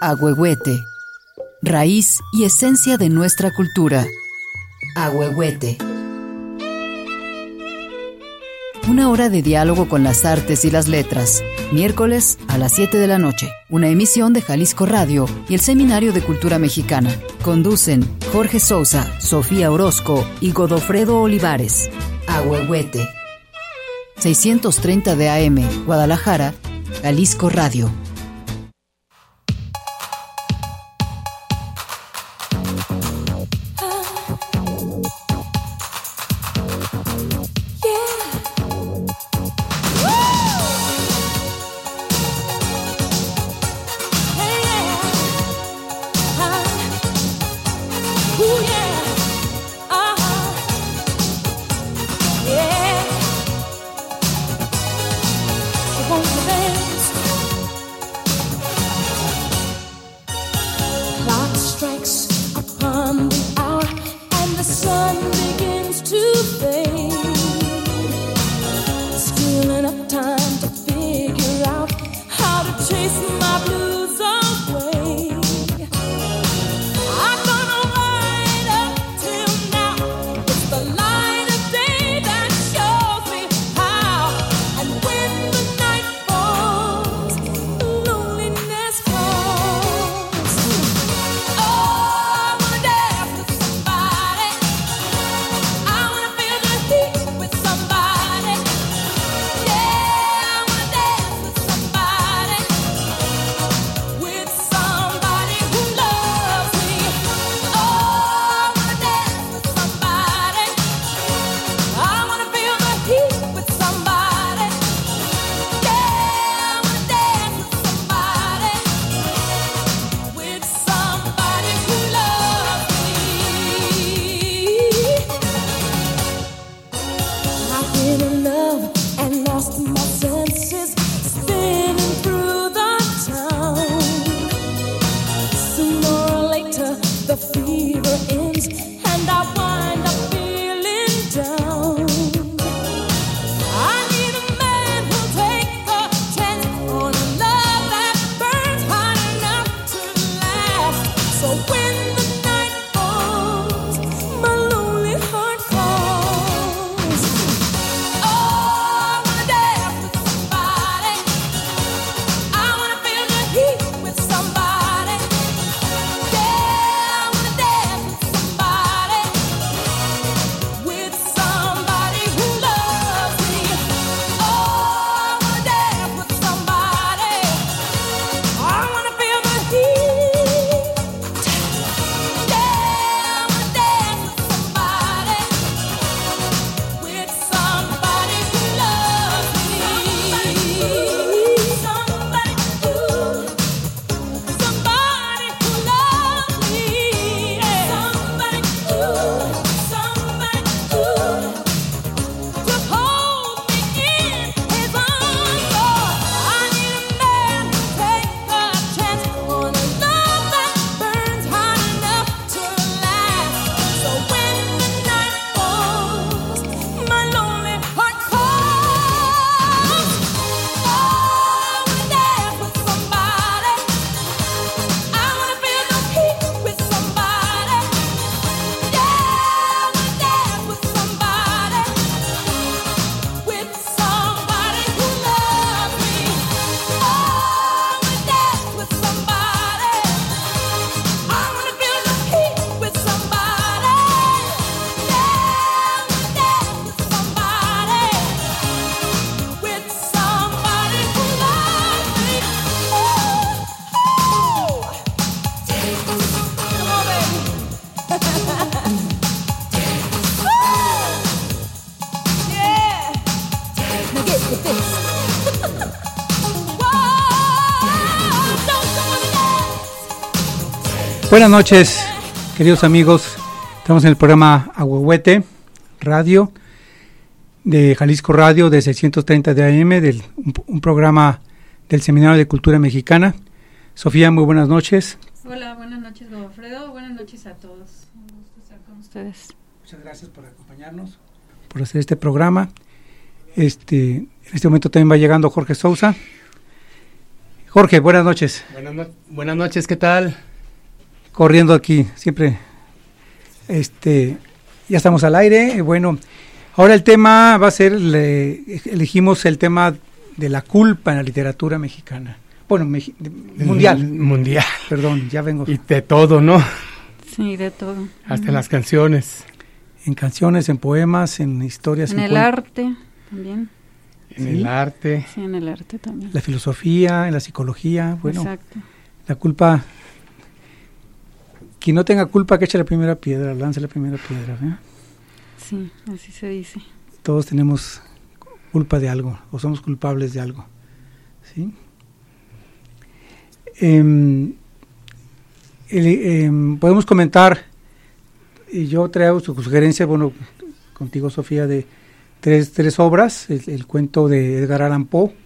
Agüehuete, raíz y esencia de nuestra cultura. Agüehuete. Una hora de diálogo con las artes y las letras. Miércoles a las 7 de la noche. Una emisión de Jalisco Radio y el Seminario de Cultura Mexicana. Conducen Jorge Sousa, Sofía Orozco y Godofredo Olivares. Agüehuete. 630 de AM, Guadalajara, Jalisco Radio. Buenas noches, queridos amigos. Estamos en el programa Agüehuete Radio de Jalisco Radio de 630 de AM, del, un, programa del Seminario de Cultura Mexicana. Sofía, muy buenas noches. Hola, buenas noches, Godofredo. Buenas noches a todos. Un gusto estar con ustedes. Muchas gracias por acompañarnos, por hacer este programa. Este, en este momento también va llegando Jorge Sousa. Jorge, buenas noches. Buenas, noches, ¿qué tal? Corriendo aquí, siempre. Este, ya estamos al aire. Bueno, ahora el tema va a ser, elegimos el tema de la culpa en la literatura mexicana. Bueno, mundial. Mundial. Perdón, ya vengo. Y de todo, ¿no? Sí, de todo. Hasta en las canciones. En canciones, en poemas, en historias. En, el arte también. En el arte. Sí, en el arte también. La filosofía, en la psicología, bueno. Exacto. La culpa. Quien no tenga culpa, que eche la primera piedra, lance la primera piedra. ¿eh? Sí, así se dice. Todos tenemos culpa de algo, o somos culpables de algo. ¿Sí? Em, em, podemos comentar, y yo traigo su sugerencia, bueno, contigo Sofía, de tres, tres obras, el, cuento de Edgar Allan Poe,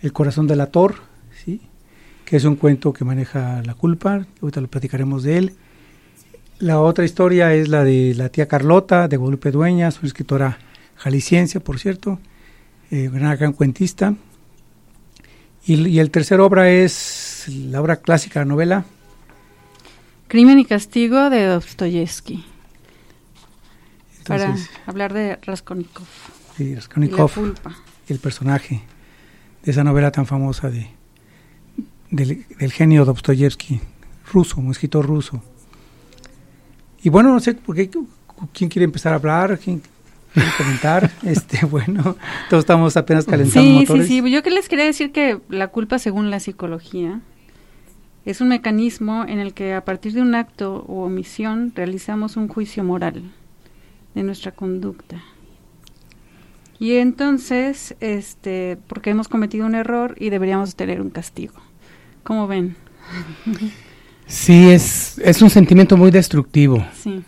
El corazón del ator, ¿sí? que es un cuento que maneja la culpa, ahorita lo platicaremos de él. La otra historia es la de la tía Carlota, de Guadalupe Dueñas, una escritora jalisciense, por cierto, eh, una gran cuentista. Y, y el tercer obra es la obra clásica, la novela. Crimen y castigo de Dostoyevsky para hablar de Raskolnikov. Sí, Raskolnikov. Y el personaje de esa novela tan famosa de del, genio Dostoyevsky, ruso, un escritor ruso. Y bueno, no sé por qué, quién quiere empezar a hablar, quién quiere comentar. este, bueno, todos estamos apenas calentando sí, motores. Sí, sí, Yo que les quería decir que la culpa, según la psicología, es un mecanismo en el que a partir de un acto o omisión realizamos un juicio moral de nuestra conducta. Y entonces, este, porque hemos cometido un error y deberíamos tener un castigo. ¿Cómo ven? Sí, es, es un sentimiento muy destructivo. Sí.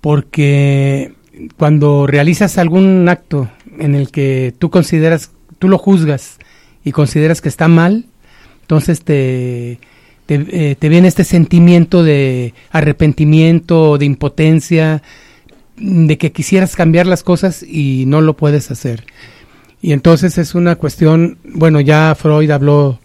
Porque cuando realizas algún acto en el que tú consideras, tú lo juzgas y consideras que está mal, entonces te, te, eh, te viene este sentimiento de arrepentimiento, de impotencia, de que quisieras cambiar las cosas y no lo puedes hacer. Y entonces es una cuestión, bueno, ya Freud habló,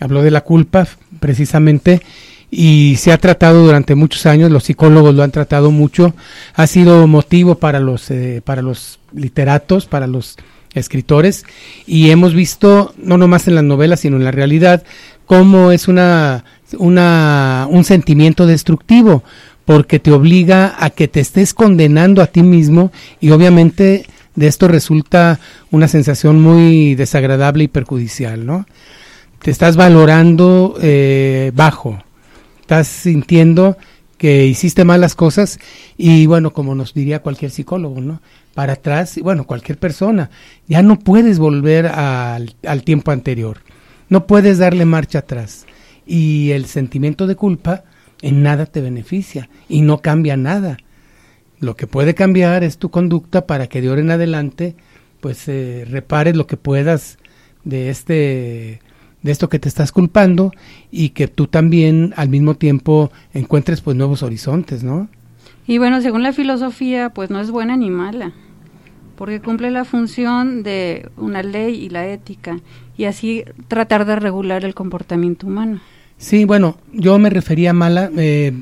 habló de la culpa precisamente y se ha tratado durante muchos años, los psicólogos lo han tratado mucho, ha sido motivo para los, eh, para los literatos, para los escritores y hemos visto, no nomás en las novelas, sino en la realidad, cómo es una, una, un sentimiento destructivo porque te obliga a que te estés condenando a ti mismo y obviamente de esto resulta una sensación muy desagradable y perjudicial, ¿no? Te estás valorando eh, bajo, estás sintiendo que hiciste malas cosas y bueno, como nos diría cualquier psicólogo, ¿no? Para atrás, bueno, cualquier persona, ya no puedes volver al, al tiempo anterior, no puedes darle marcha atrás y el sentimiento de culpa en nada te beneficia y no cambia nada. Lo que puede cambiar es tu conducta para que de ahora en adelante pues eh, repares lo que puedas de este de esto que te estás culpando y que tú también al mismo tiempo encuentres pues nuevos horizontes, ¿no? Y bueno, según la filosofía, pues no es buena ni mala, porque cumple la función de una ley y la ética, y así tratar de regular el comportamiento humano. Sí, bueno, yo me refería a mala, eh,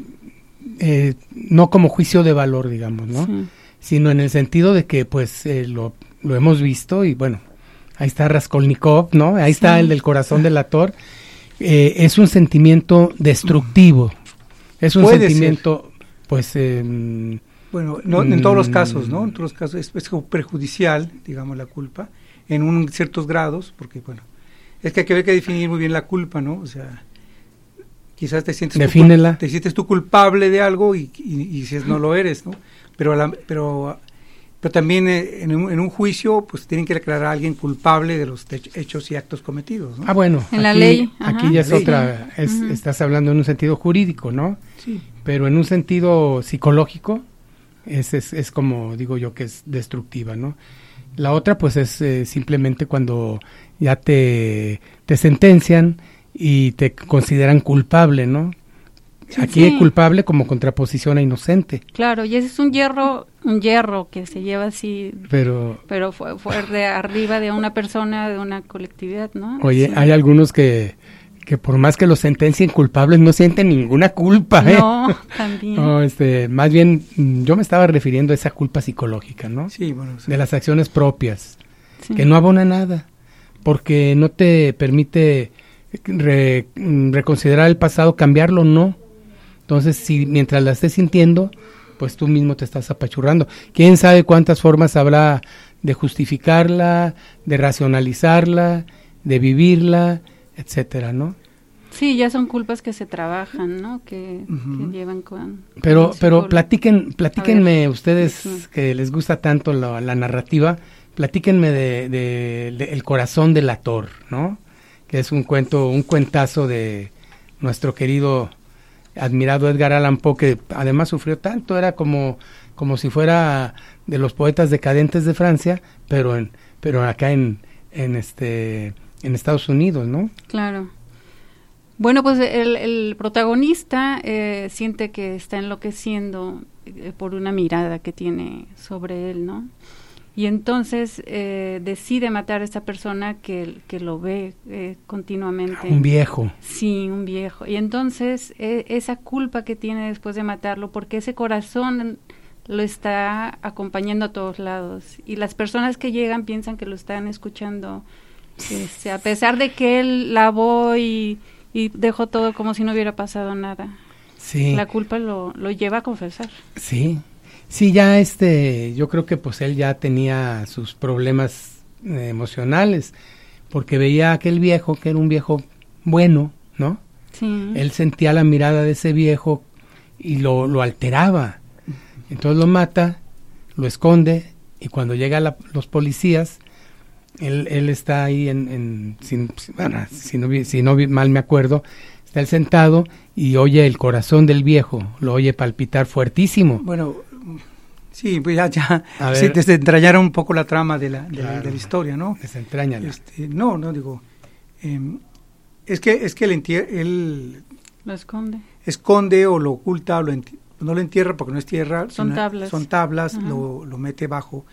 eh, no como juicio de valor, digamos, ¿no? Sino en el sentido de que, pues, eh, lo, lo, hemos visto y, bueno, ahí está Raskolnikov, ¿no? Ahí está el del corazón del actor. es un sentimiento destructivo. Es un sentimiento, pues... Em, bueno, no, en todos los casos, ¿no? En todos los casos es, es como perjudicial, digamos, la culpa, en un, ciertos grados, porque, bueno, es que hay que ver que definir muy bien la culpa, ¿no? O sea quizás te sientes, Tú, te sientes tú culpable de algo y, y, si es, no lo eres, ¿no? Pero, pero, pero también eh, en un, en un, juicio pues tienen que declarar a alguien culpable de los hechos y actos cometidos, ¿no? Ah, bueno. En la ley. Aquí ya es otra, es, estás hablando en un sentido jurídico, ¿no? Sí. Pero en un sentido psicológico es, es, es como digo yo que es destructiva, ¿no? La otra pues es eh, simplemente cuando ya te, te sentencian y te consideran culpable, ¿no? Aquí es culpable como contraposición a inocente. Claro, y ese es un hierro, un hierro que se lleva así, pero, pero fue, fue de arriba de una persona, de una colectividad, ¿no? Oye, hay algunos que, que por más que los sentencien culpables no sienten ninguna culpa, ¿eh? No, también. No, este, más bien yo me estaba refiriendo a esa culpa psicológica, ¿no? Sí, bueno. sea, De las acciones propias, Sí. que no abona nada, porque no te permite re- reconsiderar el pasado, cambiarlo, no. Entonces, si mientras la estés sintiendo, pues tú mismo te estás apachurrando. ¿Quién sabe cuántas formas habrá de justificarla, de racionalizarla, de vivirla, etcétera, ¿no? Sí, ya son culpas que se trabajan, ¿no? Que, llevan con... Pero, con pero platiquen, platíquenme ver, ustedes sí. que les gusta tanto la, la narrativa, platíquenme de, de- de El corazón del ator, ¿no? Que es un cuento, un cuentazo de nuestro querido admirado Edgar Allan Poe, que además sufrió tanto, era como, como si fuera de los poetas decadentes de Francia, pero en, pero acá en, en este en Estados Unidos, ¿no? Claro. Bueno, pues el, el protagonista eh, siente que está enloqueciendo eh, por una mirada que tiene sobre él, ¿no? Y entonces eh, decide matar a esta persona que, que lo ve eh, continuamente. Un viejo. Sí, un viejo. Y entonces eh, esa culpa que tiene después de matarlo, porque ese corazón lo está acompañando a todos lados. Y las personas que llegan piensan que lo están escuchando, este, a pesar de que él lavó y, y dejó todo como si no hubiera pasado nada. Sí. La culpa lo, lo lleva a confesar. Sí, sí, ya este, yo creo que pues él ya tenía sus problemas eh, emocionales, porque veía a aquel viejo que era un viejo bueno, ¿no? Sí. Él sentía la mirada de ese viejo y lo, lo alteraba. Entonces lo mata, lo esconde y cuando llega la- los policías, él, él está ahí en, en sin- bueno, si, no, si no vi- mal me acuerdo, está él sentado y oye el corazón del viejo, lo oye palpitar fuertísimo. Bueno, sí, pues ya, ya ver. desentrañaron un poco la trama de la, de, la- Claro. de la historia, ¿no? Desentrañala. Este, no, no digo. em, es que es que él, entie- él Lo esconde. esconde o lo oculta o lo no lo entierra porque no es tierra. Son sino- tablas. Son tablas, lo, lo mete bajo,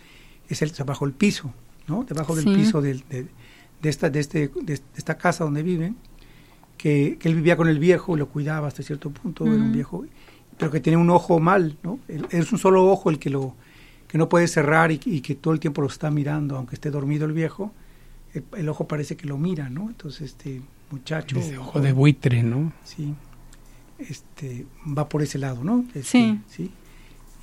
es el, bajo el piso, ¿no? Debajo del Sí. piso del- de, de esta, de, este, de esta casa donde viven, que, que él vivía con el viejo y lo cuidaba hasta cierto punto, era un viejo, pero que tenía un ojo mal, ¿no? Es un solo ojo el que lo que no puede cerrar y, y que todo el tiempo lo está mirando, aunque esté dormido el viejo, el, el ojo parece que lo mira, ¿no? Entonces este muchacho, Ese ojo de buitre, ¿no? sí, este va por ese lado, ¿no? Este, Sí. sí.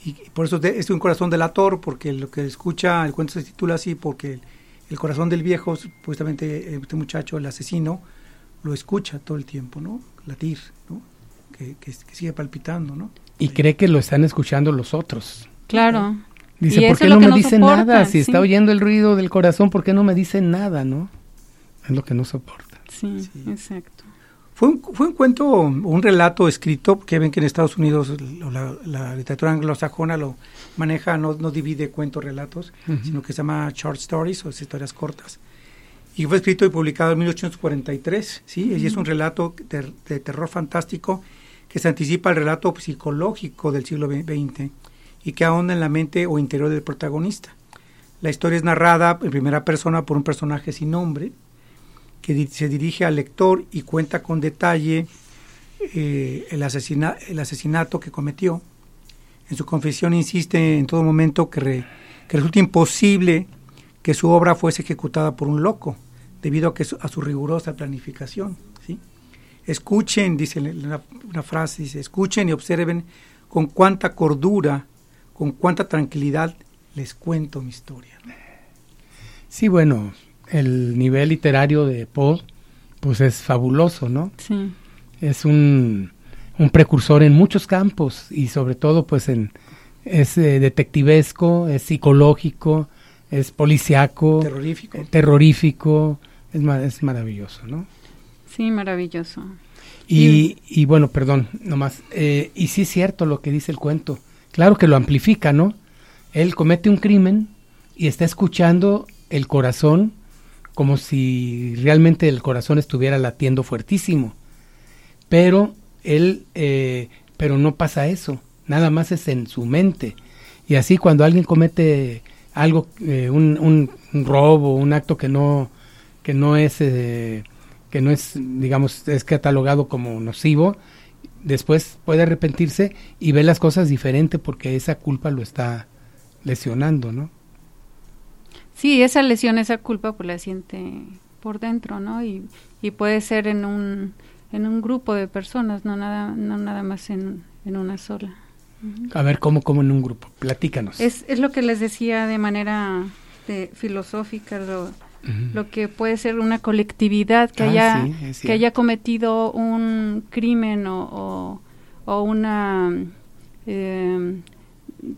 Y, y por eso de- es un corazón delator, porque lo que escucha, el cuento se titula así, porque el, el corazón del viejo, supuestamente este muchacho, el asesino, lo escucha todo el tiempo, ¿no? Latir, ¿no? Que, que, que sigue palpitando, ¿no? Y cree que lo están escuchando los otros. Claro. Dice, ¿por qué es lo no que me no dice nada? Si sí. está oyendo el ruido del corazón, ¿por qué no me dice nada, no? Es lo que no soporta. Sí, Sí. exacto. Fue un, fue un cuento, un relato escrito, que ven que en Estados Unidos la, la literatura anglosajona lo maneja, no, no divide cuentos, relatos, sino que se llama short stories o historias cortas. Y fue escrito y publicado en 1843, ¿sí? Y es un relato de, de terror fantástico que se anticipa al relato psicológico del siglo XX y que ahonda en la mente o interior del protagonista. La historia es narrada en primera persona por un personaje sin nombre, que se dirige al lector y cuenta con detalle eh, el, asesina- el asesinato que cometió. En su confesión insiste en todo momento que, re- que resulta imposible que su obra fuese ejecutada por un loco, debido a, que su, a su rigurosa planificación. Escuchen, dice una, una frase, dice, escuchen y observen con cuánta cordura, con cuánta tranquilidad les cuento mi historia. Sí, bueno, el nivel literario de Poe, pues es fabuloso, ¿no? Sí. Es un, un precursor en muchos campos y sobre todo, pues en es eh, detectivesco, es psicológico, es policiaco, Terrorífico. eh, terrorífico, es, es maravilloso, ¿no? Sí, maravilloso. Y, y bueno, perdón, nomás. eh, y sí es cierto lo que dice el cuento. Claro que lo amplifica, ¿no? Él comete un crimen y está escuchando el corazón como si realmente el corazón estuviera latiendo fuertísimo. Pero él, eh, pero no pasa eso. Nada más es en su mente. Y así cuando alguien comete algo, eh, un, un- un robo, un acto que no, que no es, eh, que no es, digamos, es catalogado como nocivo, después puede arrepentirse y ve las cosas diferente porque esa culpa lo está lesionando, ¿no? Sí, esa lesión, esa culpa, pues la siente por dentro, ¿no? Y, y puede ser en un, en un grupo de personas, no nada, no nada más en, en una sola. A ver, ¿cómo, cómo en un grupo? Platícanos. Es, es lo que les decía de manera de, filosófica, lo, lo que puede ser una colectividad que, Ah, haya, sí, que haya cometido un crimen o, o, o una, eh,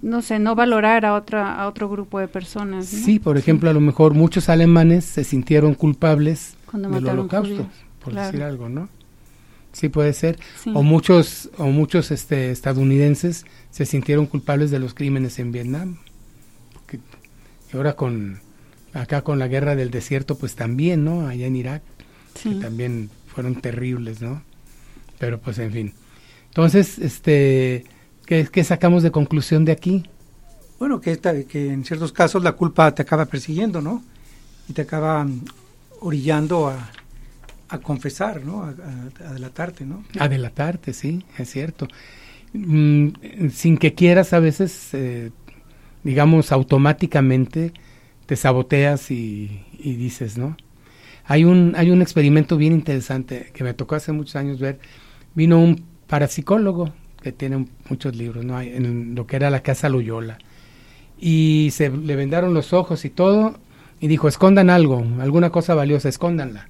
no sé, no valorar a, otra, a otro grupo de personas. ¿no? Sí, por ejemplo, a lo mejor muchos alemanes se sintieron culpables Cuando del holocausto, judíos, por claro. decir algo, ¿no? Sí puede ser. Sí. O muchos, o muchos este, estadounidenses se sintieron culpables de los crímenes en Vietnam. Y ahora con, acá con la guerra del desierto, pues también, ¿no? Allá en Irak, Sí. que también fueron terribles, ¿no? Pero pues en fin. Entonces, este, ¿qué, qué sacamos de conclusión de aquí? Bueno, que, esta- que en ciertos casos la culpa te acaba persiguiendo, ¿no? Y te acaba mm, orillando a, a confesar, ¿no? A, a- a delatarte, ¿no? A delatarte, sí, es cierto. Mm, sin que quieras, a veces, eh, digamos, automáticamente te saboteas y, dices, ¿no? Hay un, hay un experimento bien interesante que me tocó hace muchos años ver. Vino un parapsicólogo que tiene muchos libros, ¿no? En lo que era la casa Loyola. Y se le vendaron los ojos y todo. Y dijo, escondan algo, alguna cosa valiosa, escóndanla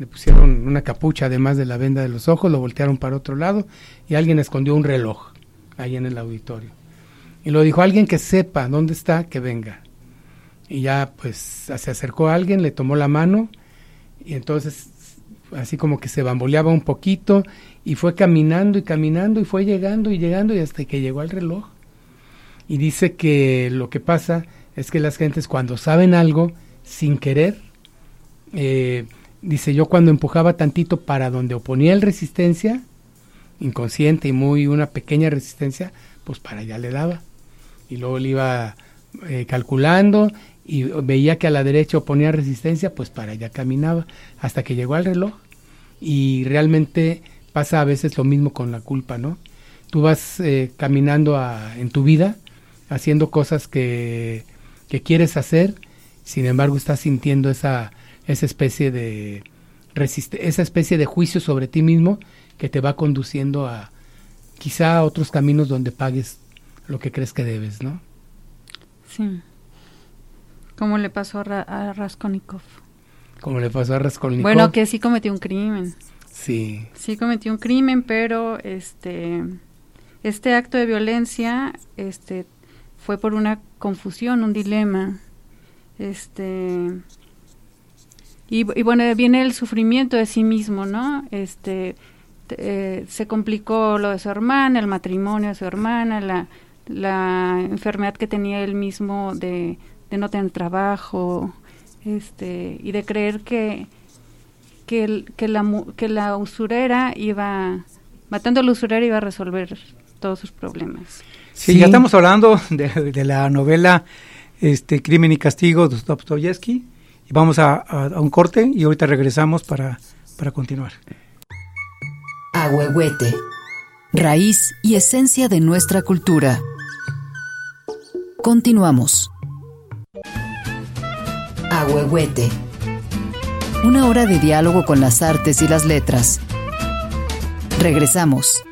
le pusieron una capucha además de la venda de los ojos, lo voltearon para otro lado y alguien escondió un reloj ahí en el auditorio. Y lo dijo alguien que sepa dónde está, que venga. Y ya pues se acercó a alguien, le tomó la mano y entonces así como que se bamboleaba un poquito y fue caminando y caminando y fue llegando y llegando y hasta que llegó al reloj. Y dice que lo que pasa es que las gentes cuando saben algo sin querer, eh, dice yo cuando empujaba tantito para donde oponía el resistencia, inconsciente y muy una pequeña resistencia, pues para allá le daba. Y luego le iba eh, calculando y veía que a la derecha oponía resistencia, pues para allá caminaba, hasta que llegó al reloj. Y realmente pasa a veces lo mismo con la culpa, ¿no? Tú vas eh, caminando en tu vida, haciendo cosas que, que quieres hacer, sin embargo estás sintiendo esa, esa especie de esa especie de juicio sobre ti mismo que te va conduciendo a quizá a otros caminos donde pagues lo que crees que debes, ¿no? Sí. Como le pasó a, Ra- a Raskolnikov. Como le pasó a Raskolnikov. Bueno, que sí cometió un crimen. sí, Sí cometió un crimen, pero este este acto de violencia este fue por una confusión, un dilema. Este y, y bueno, viene el sufrimiento de sí mismo, ¿no? Este te- eh, se complicó lo de su hermana, el matrimonio de su hermana, la, la enfermedad que tenía él mismo de, de no tener trabajo, este, y de creer que, que, el- que, la, que la usurera iba, matando a la usurera iba a resolver todos sus problemas. Sí, ya estamos hablando de, de la novela este Crimen y Castigo de Dostoyevsky y vamos a, a- a un corte y ahorita regresamos para, para continuar. Ahuehuete. Raíz y esencia de nuestra cultura. Continuamos. Ahuehuete. Una hora de diálogo con las artes y las letras. Regresamos.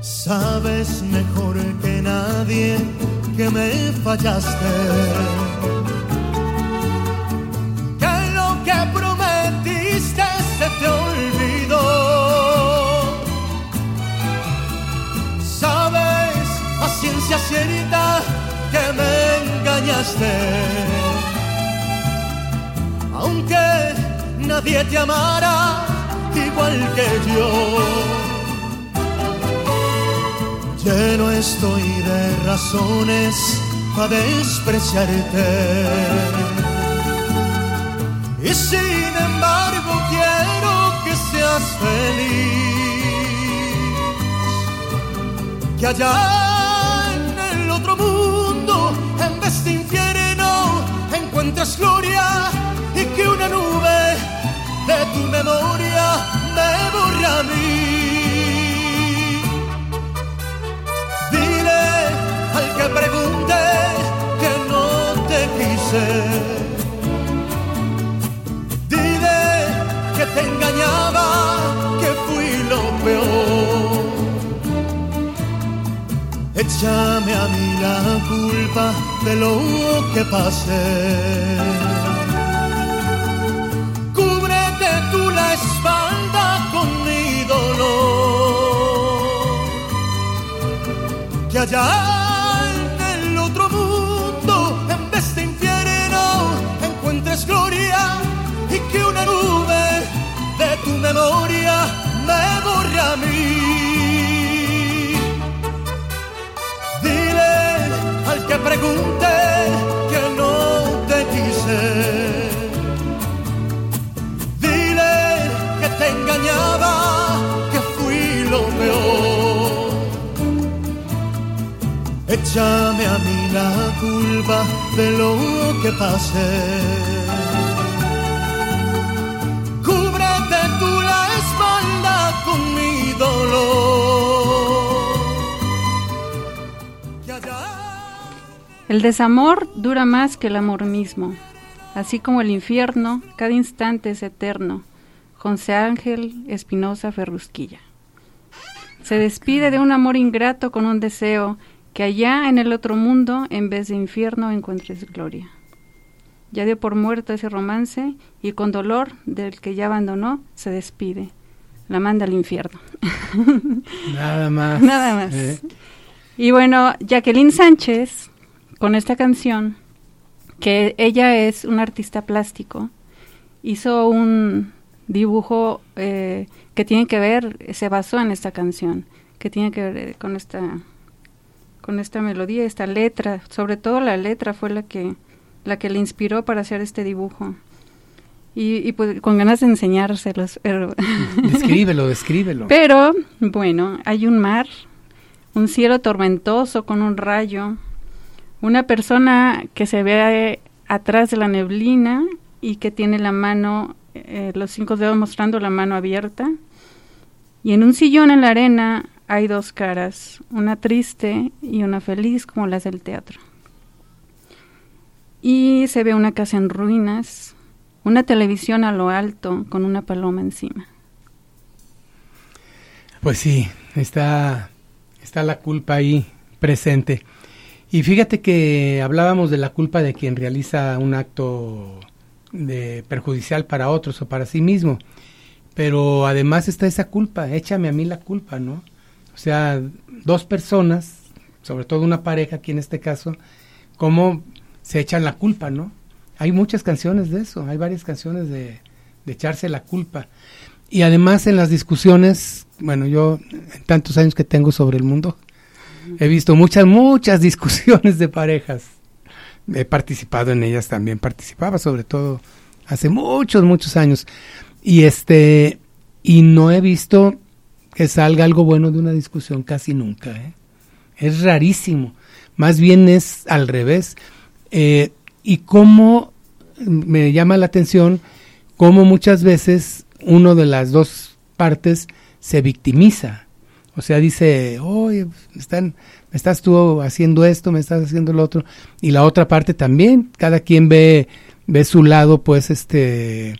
Sabes mejor que nadie que me fallaste. Que prometiste se te olvidó. Sabes a ciencia cierta que me engañaste. Aunque nadie te amara igual que yo. Lleno estoy de razones para despreciarte. Y sin embargo quiero seas feliz. Que allá en el otro mundo, en vez de infierno, encuentres gloria y que una nube de tu memoria Échame a mí la culpa de lo que pasé. Cúbrete tú la espalda con mi dolor. Que allá pregunte que no te quise. Dile que te engañaba, que fui lo peor. Échame a mí la culpa de lo que pasé. El desamor dura más que el amor mismo, así como el infierno, cada instante es eterno. José Ángel Espinosa Ferrusquilla. Se despide de un amor ingrato con un deseo que allá en el otro mundo, en vez de infierno, encuentres gloria. Ya dio por muerto ese romance y con dolor del que ya abandonó, se despide. La manda al infierno. Nada más. Nada más. Eh, Y bueno, Jacqueline Sánchez, con esta canción, que ella es un artista plástico, hizo un dibujo eh, que tiene que ver, se basó en esta canción, que tiene que ver eh, con esta con esta melodía, esta letra, sobre todo la letra fue la que la que le inspiró para hacer este dibujo. Y, y pues con ganas de enseñárselos, pero Descríbelo, descríbelo. pero, bueno, hay un mar, un cielo tormentoso con un rayo, una persona que se ve atrás de la neblina y que tiene la mano, eh, los cinco dedos mostrando la mano abierta. Y en un sillón en la arena hay dos caras, una triste y una feliz como las del teatro. Y se ve una casa en ruinas, una televisión a lo alto con una paloma encima. Pues sí, está, está la culpa ahí presente. Y fíjate que hablábamos de la culpa de quien realiza un acto de perjudicial para otros o para sí mismo. Pero además está esa culpa, échame a mí la culpa, ¿no? O sea, dos personas, sobre todo una pareja aquí en este caso, cómo se echan la culpa, ¿no? Hay muchas canciones de eso, hay varias canciones de, de echarse la culpa. Y además en las discusiones, bueno, yo en tantos años que tengo sobre el mundo, he visto muchas, muchas discusiones de parejas. He participado en ellas también, participaba sobre todo hace muchos, muchos años. Y este, y no he visto que salga algo bueno de una discusión casi nunca. ¿eh? Es rarísimo. Más bien es al revés. Eh, y cómo me llama la atención, cómo muchas veces uno de las dos partes se victimiza. O sea, dice, oye, me, están, me estás tú haciendo esto, me estás haciendo lo otro. Y la otra parte también, cada quien ve, ve su lado, pues, este,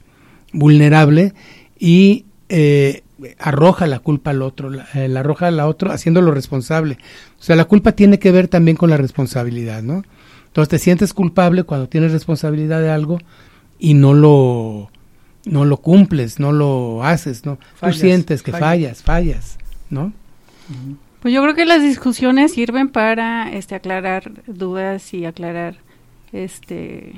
vulnerable y eh, arroja la culpa al otro, la, eh, la arroja al otro haciéndolo responsable. O sea, la culpa tiene que ver también con la responsabilidad, ¿no? Entonces te sientes culpable cuando tienes responsabilidad de algo y no lo no lo cumples, no lo haces, ¿no? Fallas, Tú sientes que fallas. fallas, fallas, ¿no? Pues yo creo que las discusiones sirven para este aclarar dudas y aclarar este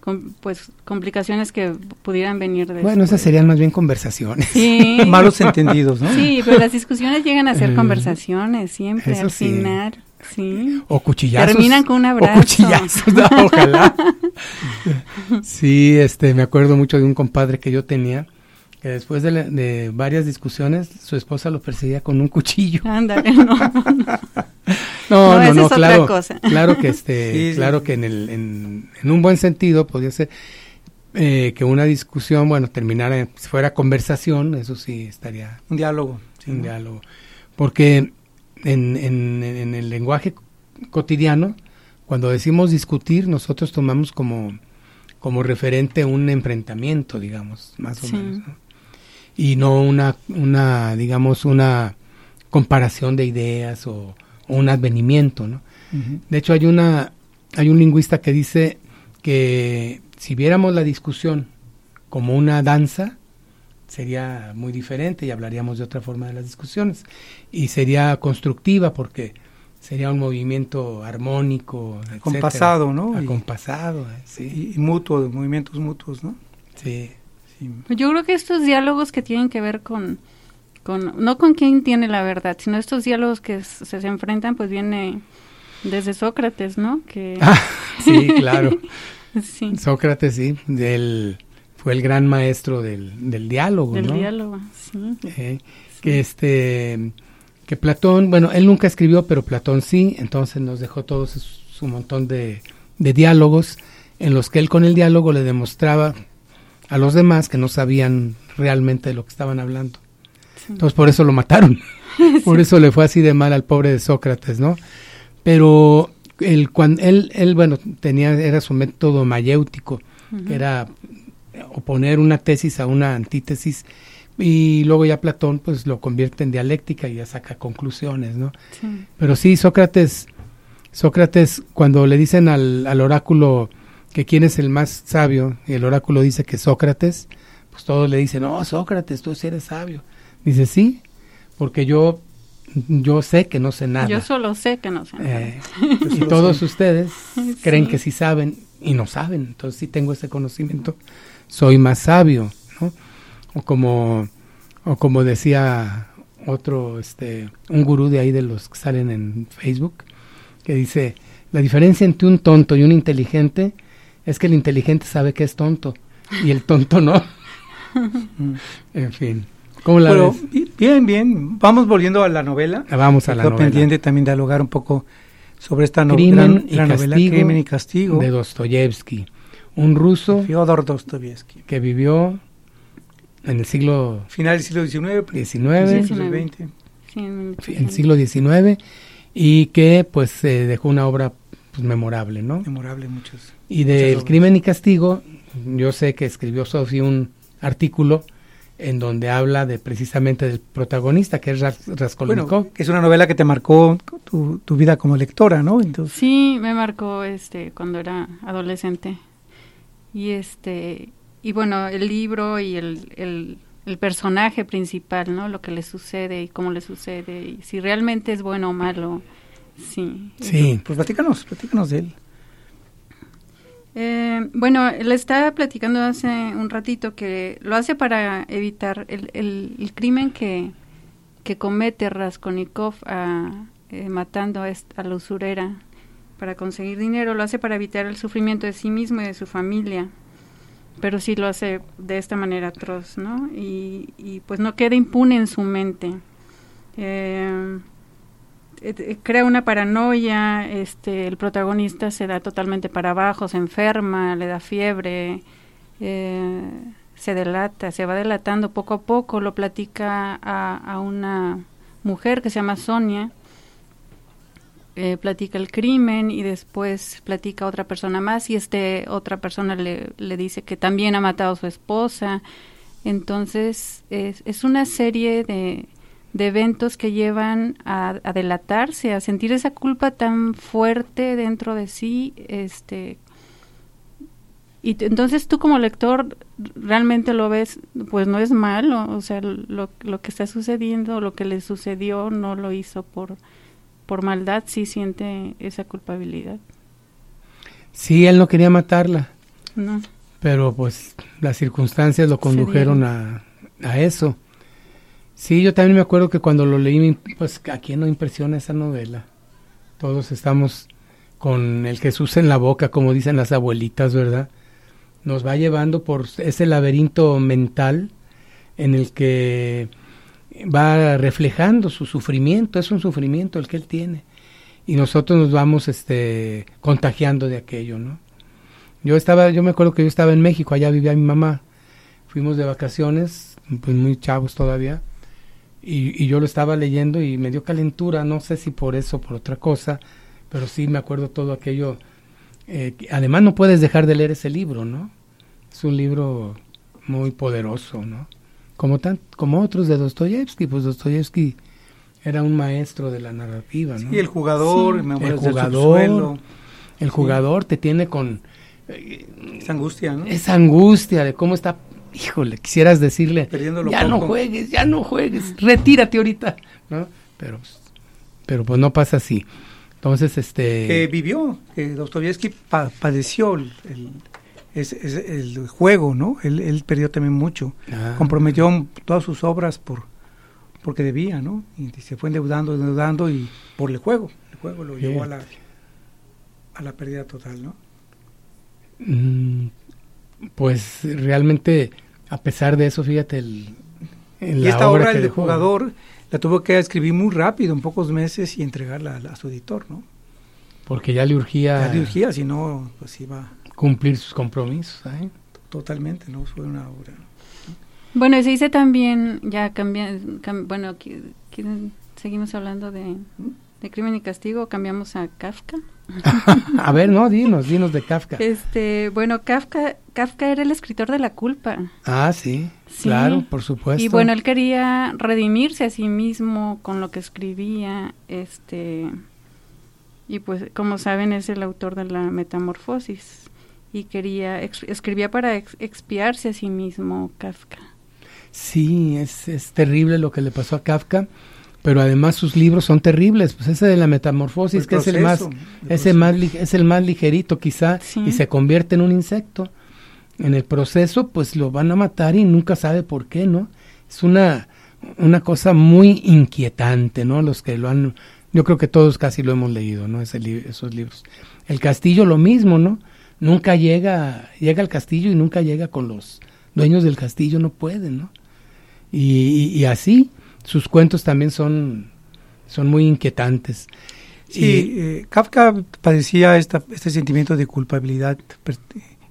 com- pues complicaciones que pudieran venir de Bueno, esas serían más bien conversaciones. Sí. Malos entendidos, ¿no? Sí, pero las discusiones llegan a ser Eh, conversaciones siempre eso al sí. final. Sí. O cuchillazos. Terminan con un abrazo. O cuchillazos, no, ojalá. sí, este, me acuerdo mucho de un compadre que yo tenía, que después de, de, varias discusiones su esposa lo perseguía con un cuchillo. Ándale, no. no, no, no, claro, claro que este, claro que en el, en, en, un buen sentido podría ser eh, que una discusión, bueno, terminara, si fuera conversación, eso sí estaría. Un diálogo. Sí, un diálogo. Porque en, en, en el lenguaje cotidiano, cuando decimos discutir, nosotros tomamos como, como referente un enfrentamiento, digamos, más o menos. Y no una, una, digamos, una comparación de ideas o, un advenimiento, ¿no? De hecho, hay, una, hay un lingüista que dice que si viéramos la discusión como una danza, sería muy diferente y hablaríamos de otra forma de las discusiones. Y sería constructiva porque sería un movimiento armónico, compasado, ¿no? Acompasado, eh, sí. Y, mutuo, movimientos mutuos, ¿no? Sí. Sí. Yo creo que estos diálogos que tienen que ver con, con no con quién tiene la verdad, sino estos diálogos que se, se enfrentan, pues viene desde Sócrates, ¿no? Que ah, sí, claro. sí. Sócrates, sí, del, fue el gran maestro del, del diálogo, del ¿no? diálogo, sí. Eh, que este que Platón, bueno, él nunca escribió, pero Platón sí, entonces nos dejó todos su montón de, de diálogos en los que él con el diálogo le demostraba a los demás que no sabían realmente de lo que estaban hablando. Entonces por eso lo mataron, por eso le fue así de mal al pobre de Sócrates, ¿no? Pero él, cuando, él, él, bueno, tenía, era su método mayéutico, que era oponer una tesis a una antítesis y luego ya Platón pues lo convierte en dialéctica y ya saca conclusiones, ¿no? Pero sí, Sócrates, Sócrates cuando le dicen al, al, oráculo que quién es el más sabio y el oráculo dice que Sócrates, pues todos le dicen, no, Sócrates, tú sí eres sabio. Dice, sí, porque yo yo sé que no sé nada. Yo solo sé que no sé nada. Eh, y todos ustedes creen que sí saben y no saben. Entonces, sí tengo ese conocimiento, soy más sabio, ¿no? O como, o como decía otro, este, un gurú de ahí de los que salen en Facebook, que dice, la diferencia entre un tonto y un inteligente es que el inteligente sabe que es tonto y el tonto no. en fin. ¿Cómo la ves? Bien, bien. Vamos volviendo a la novela. Ah, vamos a la novela. pendiente también de dialogar un poco sobre esta novela, y novela Crimen y Castigo de Dostoyevsky, un ruso Fyodor Dostoyevsky que vivió en el siglo... Final del siglo XIX. XIX. en el siglo XIX y que pues dejó una obra pues, memorable, ¿no? Memorable muchos. Y del Crimen y Castigo, yo sé que escribió Sofía un artículo en donde habla de precisamente del protagonista que es Raskolnikov. que es una novela que te marcó tu, tu vida como lectora, ¿no? Entonces... Sí, me marcó este cuando era adolescente. Y este y bueno, el libro y el, el, el, personaje principal, ¿no? Lo que le sucede y cómo le sucede y si realmente es bueno o malo. Sí. Sí, pues platícanos, platícanos de él. Eh, bueno, le estaba platicando hace un ratito que lo hace para evitar el, el, crimen que, que comete Raskolnikov a, eh, matando a, a la usurera para conseguir dinero, lo hace para evitar el sufrimiento de sí mismo y de su familia pero sí lo hace de esta manera atroz, ¿no? Y, y pues no queda impune en su mente. Eh, crea una paranoia, este, el protagonista se da totalmente para abajo, se enferma, le da fiebre, eh, se delata, se va delatando poco a poco, lo platica a, una mujer que se llama Sonia, eh, platica el crimen y después platica a otra persona más y este otra persona le, le dice que también ha matado a su esposa. Entonces es, es una serie de, de eventos que llevan a, a, delatarse, a sentir esa culpa tan fuerte dentro de sí, este y entonces tú como lector realmente lo ves, pues no es malo, o sea, lo, lo que está sucediendo, lo que le sucedió no lo hizo por por maldad sí siente esa culpabilidad. Sí, él no quería matarla. No. Pero pues las circunstancias lo condujeron a, a, eso. Sí, yo también me acuerdo que cuando lo leí, pues a quién no impresiona esa novela. Todos estamos con el Jesús en la boca, como dicen las abuelitas, ¿verdad? Nos va llevando por ese laberinto mental en el que va reflejando su sufrimiento, es un sufrimiento el que él tiene. Y nosotros nos vamos este, contagiando de aquello, ¿no? Yo estaba, yo me acuerdo que yo estaba en México, allá vivía mi mamá. Fuimos de vacaciones, pues muy chavos todavía, y, y yo lo estaba leyendo y me dio calentura, no sé si por eso o por otra cosa, pero sí me acuerdo todo aquello. Eh, además no puedes dejar de leer ese libro, ¿no? Es un libro muy poderoso, ¿no? Como, tan, como otros de Dostoyevsky, pues Dostoyevsky era un maestro de la narrativa, ¿no? Y el jugador, sí, el jugador, el jugador te tiene con eh, esa angustia, ¿no? Esa angustia de cómo está, híjole, quisieras decirle, Perdiéndolo ya no juegues, ya no juegues, retírate ahorita, ¿no? Pero, pero pues no pasa así. Entonces, este... Que vivió, que Dostoyevsky pa padeció el, el, es, es el juego, ¿no? Él, él, perdió también mucho. Ah. Comprometió todas sus obras por porque debía, ¿no? Y se fue endeudando, endeudando y por el juego. El juego lo llevó a la, a la pérdida total, ¿no? Mm, pues realmente, a pesar de eso, fíjate, el, en y esta obra, el de jugador, la tuvo que escribir muy rápido, en pocos meses, y entregarla a, a su editor, ¿no? Porque ya le urgía... Ya le urgía, si no, pues iba... Cumplir sus compromisos, ¿eh? Totalmente, ¿no? Fue una obra... Bueno, se dice también, ya cambia, cam, bueno, aquí, aquí, seguimos hablando de, de, crimen y castigo, cambiamos a Kafka. a ver, no, dinos, dinos de Kafka. Este, bueno, Kafka, Kafka era el escritor de la culpa. Ah, sí, sí, claro, por supuesto. Y bueno, él quería redimirse a sí mismo con lo que escribía, este, y pues, como saben, es el autor de la Metamorfosis y quería ex, escribía para ex, expiarse a sí mismo Kafka. Sí, es, es terrible lo que le pasó a Kafka, pero además sus libros son terribles. Pues ese de la metamorfosis, que es el más, ese más, es el más ligerito quizá, sí. y se convierte en un insecto. En el proceso, pues lo van a matar y nunca sabe por qué, ¿no? Es una, una cosa muy inquietante, ¿no? Los que lo han, yo creo que todos casi lo hemos leído, ¿no? Ese li esos libros. El castillo lo mismo, ¿no? Nunca llega, llega al castillo y nunca llega con los dueños del castillo, no pueden, ¿no? Y, y, y, así sus cuentos también son, son muy inquietantes. Sí, y, eh, Kafka padecía esta, este sentimiento de culpabilidad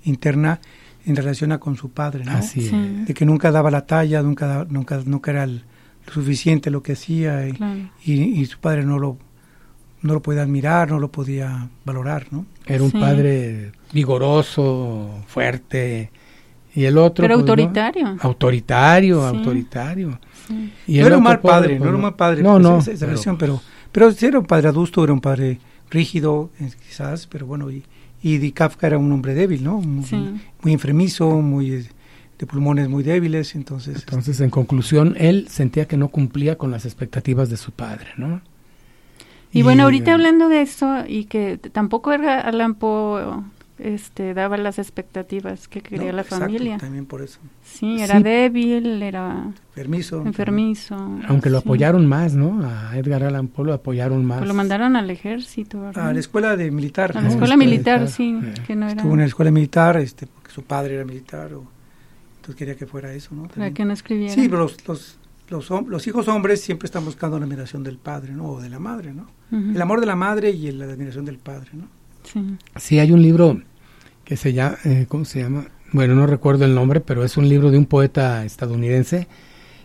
interna en relación a con su padre, ¿no? Así sí. De que nunca daba la talla, nunca, nunca, nunca era el, lo suficiente lo que hacía y, claro. y, su padre no lo, no lo podía admirar, no lo podía valorar, ¿no? Era un Sí. padre vigoroso, fuerte. Y el otro. Pero pues, autoritario. ¿no? Autoritario, Sí. autoritario. Sí. Y no era un mal pobre, padre, pues, no era un mal padre, No, pues, no. esa, esa pero- versión, pero, pero sí era un padre adusto, era un padre rígido, eh, quizás, pero bueno, y, y Di Kafka era un hombre débil, ¿no? Muy, Sí. muy enfermizo, muy eh, de pulmones muy débiles, entonces, Entonces, en conclusión, él sentía que no cumplía con las expectativas de su padre, ¿no? Y, bueno, eh, ahorita hablando de eso y que tampoco era Allan Poe este daba las expectativas que quería ¿no? la Exacto, familia. también por eso, Sí, era Sí. débil, era enfermizo. enfermizo. Aunque lo sí. apoyaron más, ¿no? A Edgar Allan Poe lo apoyaron más. Pues lo mandaron al ejército, ¿verdad? A la escuela de militar, A la ¿no? escuela militar, militar, sí, eh. que no era Estuvo en la escuela militar, este, porque su padre era militar, o, entonces quería que fuera eso, ¿no? para que no escribiera. Sí, pero los, los, los, hom- los hijos hombres siempre están buscando la admiración del padre, ¿no? O de la madre, ¿no? Ujú, El amor de la madre y la admiración del padre, ¿no? Sí. Sí, hay un libro que se llama, eh, ¿cómo se llama? Bueno, no recuerdo el nombre, pero es un libro de un poeta estadounidense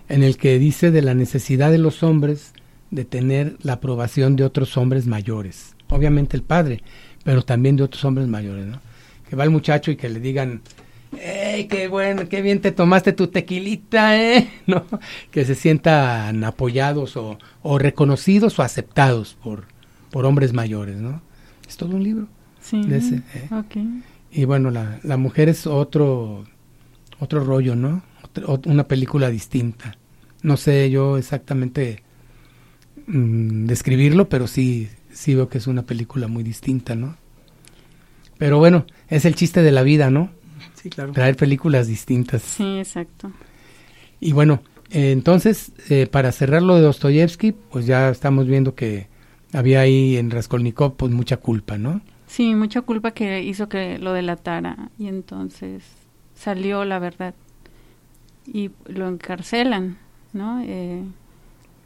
en el que dice de la necesidad de los hombres de tener la aprobación de otros hombres mayores. Obviamente el padre, pero también de otros hombres mayores, ¿no? Que va el muchacho y que le digan, ¡Ey, qué bueno, qué bien te tomaste tu tequilita, eh! ¿No? Que se sientan apoyados o, reconocidos o aceptados por, por hombres mayores, ¿no? Es todo un libro. Sí. De ese, eh. Ok. Y bueno, la, la mujer es otro, otro rollo, ¿no? Otra- una película distinta. No sé yo exactamente mm, describirlo, pero sí, sí veo que es una película muy distinta, ¿no? Pero bueno, es el chiste de la vida, ¿no? Sí, claro. Traer películas distintas. Sí, exacto. Y bueno, eh, entonces, eh, para cerrar lo de Dostoyevsky, pues ya estamos viendo que había ahí en Raskolnikov pues mucha culpa, ¿no? Sí, mucha culpa que hizo que lo delatara y entonces salió la verdad. y lo encarcelan, ¿no? Eh,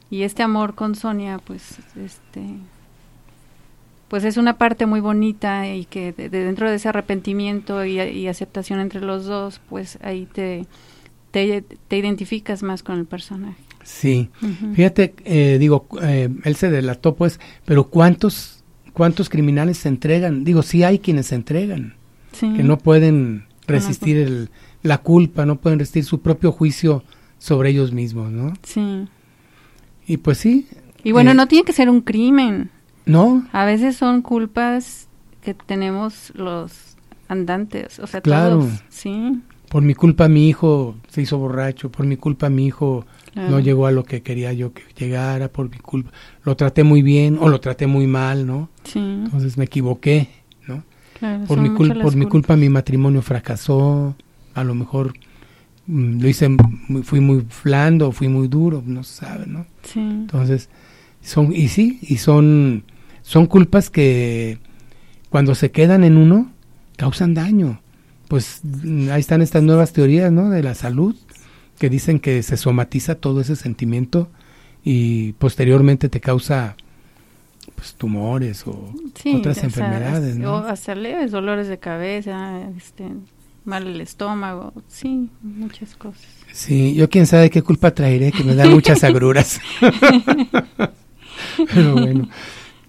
y este amor con Sonia, pues, este, pues es una parte muy bonita y que dentro de ese arrepentimiento y, aceptación entre los dos, pues ahí te, te, identificas más con el personaje. Sí, fíjate, eh, digo, eh, él se delató pues, pero ¿cuántos, ¿cuántos criminales se entregan? Digo, sí hay quienes se entregan, que no pueden resistir el, la culpa, no pueden resistir su propio juicio sobre ellos mismos, ¿no? Sí. Y pues sí. Y bueno, eh, no tiene que ser un crimen. No. A veces son culpas que tenemos los andantes, o sea, claro. todos, sí. Por mi culpa mi hijo se hizo borracho, por mi culpa mi hijo no llegó a lo que quería yo que llegara, por mi culpa lo traté muy bien o lo traté muy mal, ¿no? Sí. Entonces me equivoqué, ¿no? por mi culpa, por mi culpa mi matrimonio fracasó, a lo mejor mm, lo hice, fui muy flando, fui muy duro, no se sabe, ¿no? Sí. Entonces, son, y sí, y son, son culpas que cuando se quedan en uno, causan daño. Pues mm, ahí están estas nuevas teorías, ¿no? De la salud, que dicen que se somatiza todo ese sentimiento y posteriormente te causa pues tumores o otras enfermedades, ¿no? O hasta leves dolores de cabeza, este, mal el estómago, sí, muchas cosas. Sí, yo quién sabe qué culpa traeré, que me dan muchas agruras. Pero bueno,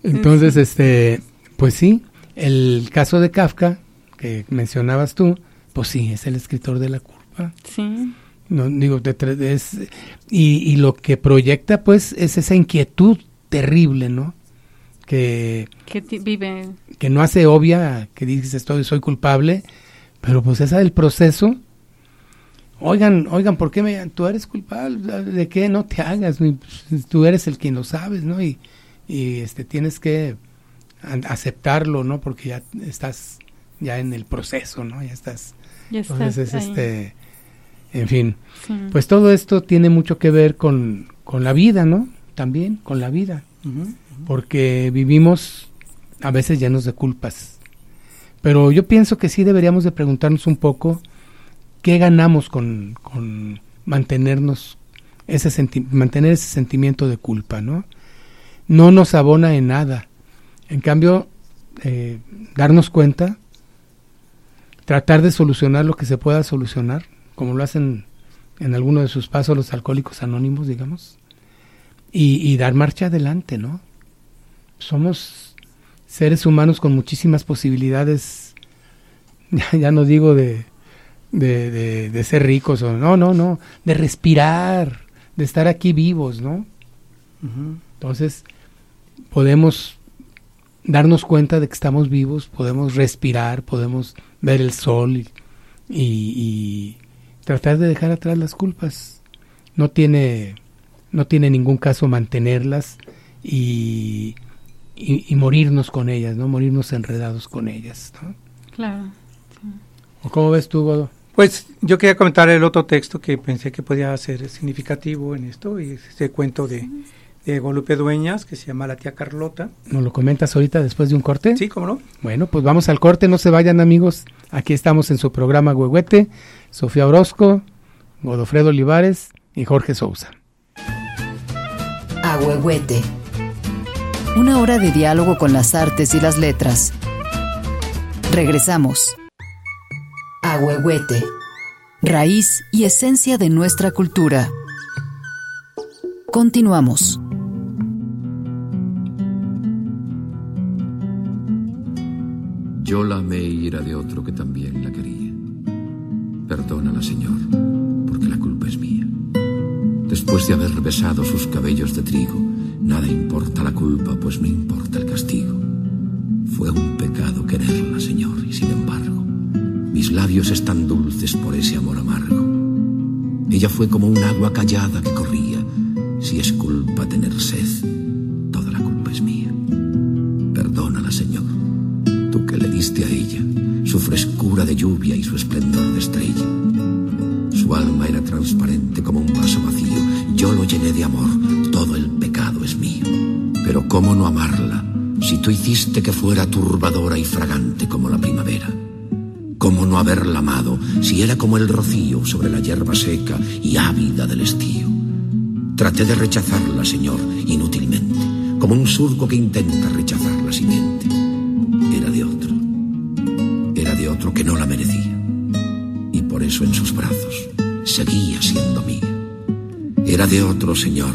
entonces, este, pues sí, el caso de Kafka, que mencionabas tú, pues sí, es el escritor de la culpa. Sí. No, digo, es, y, y lo que proyecta, pues, es esa inquietud terrible, ¿no? Que, que vive. Que no hace obvia, que dices, estoy, soy culpable, pero pues esa del proceso, oigan, oigan, ¿por qué me, tú eres culpable? ¿De qué? No te hagas, tú eres el quien lo sabes, ¿no? Y, y este, tienes que aceptarlo, ¿no? Porque ya estás ya en el proceso, ¿no? Ya estás. Ya Entonces es este, en fin, pues todo esto tiene mucho que ver con, con la vida, ¿no? También con la vida, porque vivimos a veces llenos de culpas pero yo pienso que sí deberíamos de preguntarnos un poco qué ganamos con, mantenernos ese mantener ese sentimiento de culpa, ¿no? No nos abona en nada. En cambio, eh, darnos cuenta, tratar de solucionar lo que se pueda solucionar, como lo hacen en alguno de sus pasos los alcohólicos anónimos, digamos, y, y dar marcha adelante, ¿no? Somos seres humanos con muchísimas posibilidades, ya, no digo de, de, ser ricos, o no, no, no, de respirar, de estar aquí vivos, ¿no? Entonces, podemos darnos cuenta de que estamos vivos, podemos respirar, podemos ver el sol y, y, tratar de dejar atrás las culpas. No tiene, no tiene ningún caso mantenerlas y y, morirnos con ellas, ¿no? Morirnos enredados con ellas, ¿no? Claro. ¿O cómo ves tú, Godo? Pues yo quería comentar el otro texto que pensé que podía ser significativo en esto, y ese cuento de, de Golupe Dueñas, que se llama La tía Carlota. ¿Nos lo comentas ahorita después de un corte? Sí, cómo no. Bueno, pues vamos al corte, no se vayan amigos. Aquí estamos en su programa Huehuete, Sofía Orozco, Godofredo Olivares y Jorge Sousa. A Huehuete una hora de diálogo con las artes y las letras. Regresamos. Ahuehuete. Raíz y esencia de nuestra cultura. Continuamos. Yo la amé y era de otro que también la quería. Señor, porque la culpa es mía. Después de haber besado sus cabellos de trigo, Nada importa la culpa, pues no importa el castigo. Fue un pecado quererla, Señor, y sin embargo, mis labios están dulces por ese amor amargo. Ella fue como un agua callada que corría. Si es culpa tener sed, toda la culpa es mía. Perdónala, Señor, tú que le diste a ella su frescura de lluvia y su esplendor de estrella. Su alma era transparente como un vaso vacío. Yo lo llené de amor. Todo el pecado es mío. Pero ¿cómo no amarla si tú hiciste que fuera turbadora y fragante como la primavera? ¿Cómo no haberla amado si era como el rocío sobre la hierba seca y ávida del estío? Traté de rechazarla, Señor, inútilmente, como un surco que intenta rechazar la simiente. Era de otro, Señor,